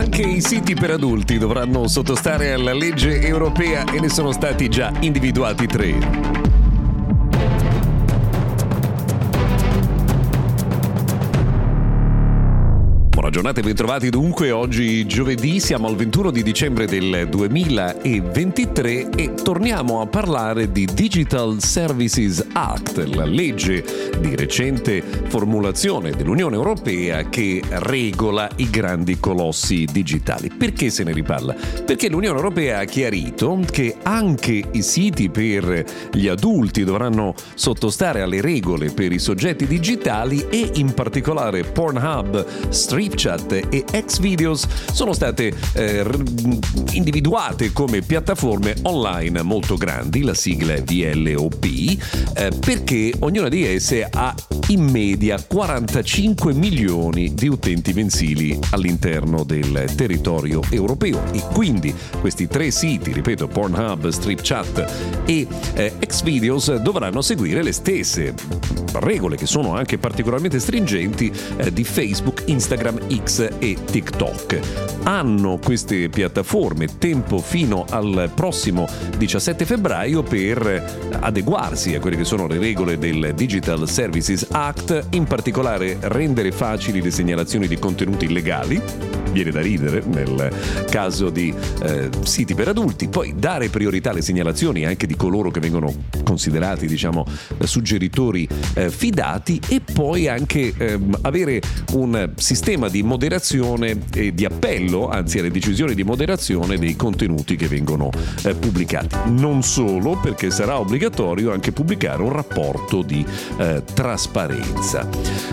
Anche i siti per adulti dovranno sottostare alla legge europea e ne sono stati già individuati tre. Buona giornata e bentrovati dunque. Oggi giovedì siamo al 21 di dicembre del 2023 e torniamo a parlare di Digital Services Act, la legge di recente formulazione dell'Unione Europea che regola i grandi colossi digitali. Perché se ne riparla? Perché l'Unione Europea ha chiarito che anche i siti per gli adulti dovranno sottostare alle regole per i soggetti digitali e in particolare Pornhub, Street Snapchat e Xvideos sono state eh, individuate come piattaforme online molto grandi, la sigla è VLOP, eh, perché ognuna di esse ha in media 45 milioni di utenti mensili all'interno del territorio europeo. E quindi questi tre siti, ripeto, Pornhub, StripChat e eh, Xvideos dovranno seguire le stesse regole che sono anche particolarmente stringenti eh, di Facebook, Instagram X e TikTok. Hanno queste piattaforme tempo fino al prossimo 17 febbraio per adeguarsi a quelle che sono le regole del Digital Services Act, in particolare rendere facili le segnalazioni di contenuti illegali viene da ridere nel caso di eh, siti per adulti, poi dare priorità alle segnalazioni anche di coloro che vengono considerati diciamo suggeritori eh, fidati e poi anche eh, avere un sistema di moderazione e di appello, anzi alle decisioni di moderazione dei contenuti che vengono eh, pubblicati. Non solo perché sarà obbligatorio anche pubblicare un rapporto di eh, trasparenza.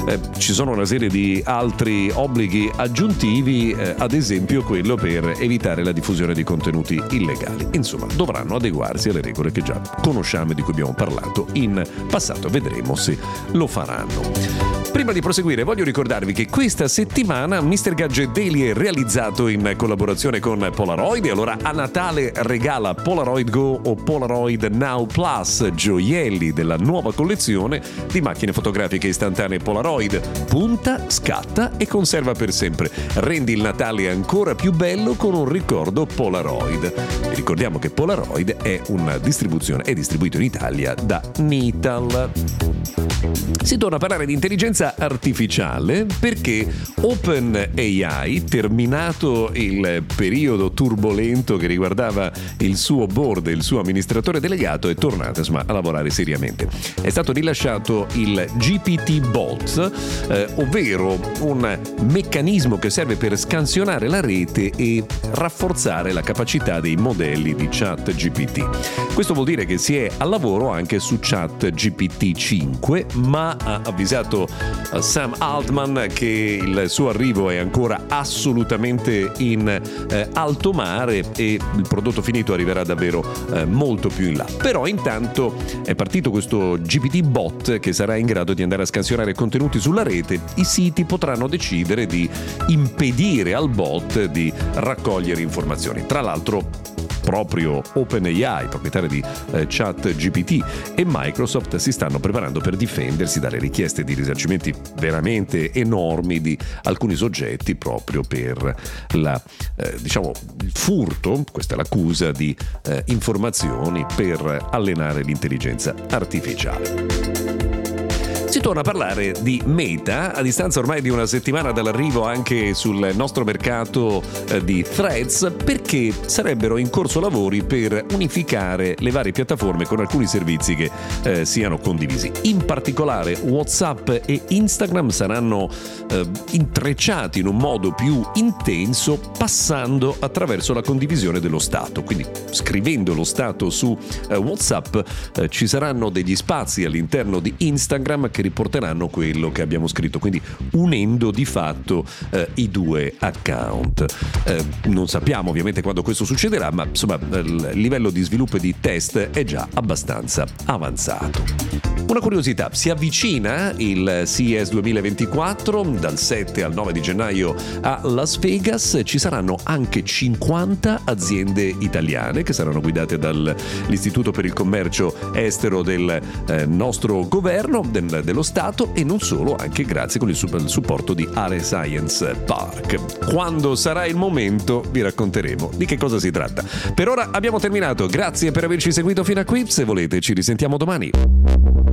Eh, ci sono una serie di altri obblighi aggiuntivi eh, ad esempio quello per evitare la diffusione di contenuti illegali. Insomma, dovranno adeguarsi alle regole che già conosciamo e di cui abbiamo parlato in passato. Vedremo se lo faranno. Prima di proseguire voglio ricordarvi che questa settimana Mr. Gadget Daily è realizzato in collaborazione con Polaroid e allora a Natale regala Polaroid Go o Polaroid Now Plus, gioielli della nuova collezione di macchine fotografiche istantanee Polaroid. Punta, scatta e conserva per sempre. Rendi il Natale ancora più bello con un ricordo Polaroid. E ricordiamo che Polaroid è una distribuzione, è distribuito in Italia da Nital. Si torna a parlare di intelligenza artificiale perché OpenAI, terminato il periodo turbolento che riguardava il suo board e il suo amministratore delegato, è tornata insomma, a lavorare seriamente. È stato rilasciato il GPT Bot, eh, ovvero un meccanismo che serve per scansionare la rete e rafforzare la capacità dei modelli di chat GPT. Questo vuol dire che si è al lavoro anche su chat GPT 5, ma ha avvisato Sam Altman che il suo arrivo è ancora assolutamente in eh, alto mare e il prodotto finito arriverà davvero eh, molto più in là. Però intanto è partito questo GPT bot che sarà in grado di andare a scansionare contenuti sulla rete. I siti potranno decidere di impedire al bot di raccogliere informazioni. Tra l'altro proprio OpenAI, proprietario di eh, ChatGPT, e Microsoft si stanno preparando per difendersi dalle richieste di risarcimenti veramente enormi di alcuni soggetti proprio per la, eh, diciamo, il furto, questa è l'accusa, di eh, informazioni per allenare l'intelligenza artificiale. Si torna a parlare di Meta a distanza ormai di una settimana dall'arrivo anche sul nostro mercato eh, di Threads perché sarebbero in corso lavori per unificare le varie piattaforme con alcuni servizi che eh, siano condivisi. In particolare WhatsApp e Instagram saranno eh, intrecciati in un modo più intenso passando attraverso la condivisione dello stato. Quindi scrivendo lo stato su eh, WhatsApp eh, ci saranno degli spazi all'interno di Instagram che riporteranno quello che abbiamo scritto, quindi unendo di fatto eh, i due account. Eh, non sappiamo ovviamente quando questo succederà, ma insomma il livello di sviluppo e di test è già abbastanza avanzato. Una curiosità, si avvicina il CES 2024 dal 7 al 9 di gennaio a Las Vegas, ci saranno anche 50 aziende italiane che saranno guidate dall'Istituto per il Commercio Estero del eh, nostro governo, del, dello Stato e non solo, anche grazie con il, il supporto di Are Science Park. Quando sarà il momento vi racconteremo di che cosa si tratta. Per ora abbiamo terminato, grazie per averci seguito fino a qui, se volete ci risentiamo domani.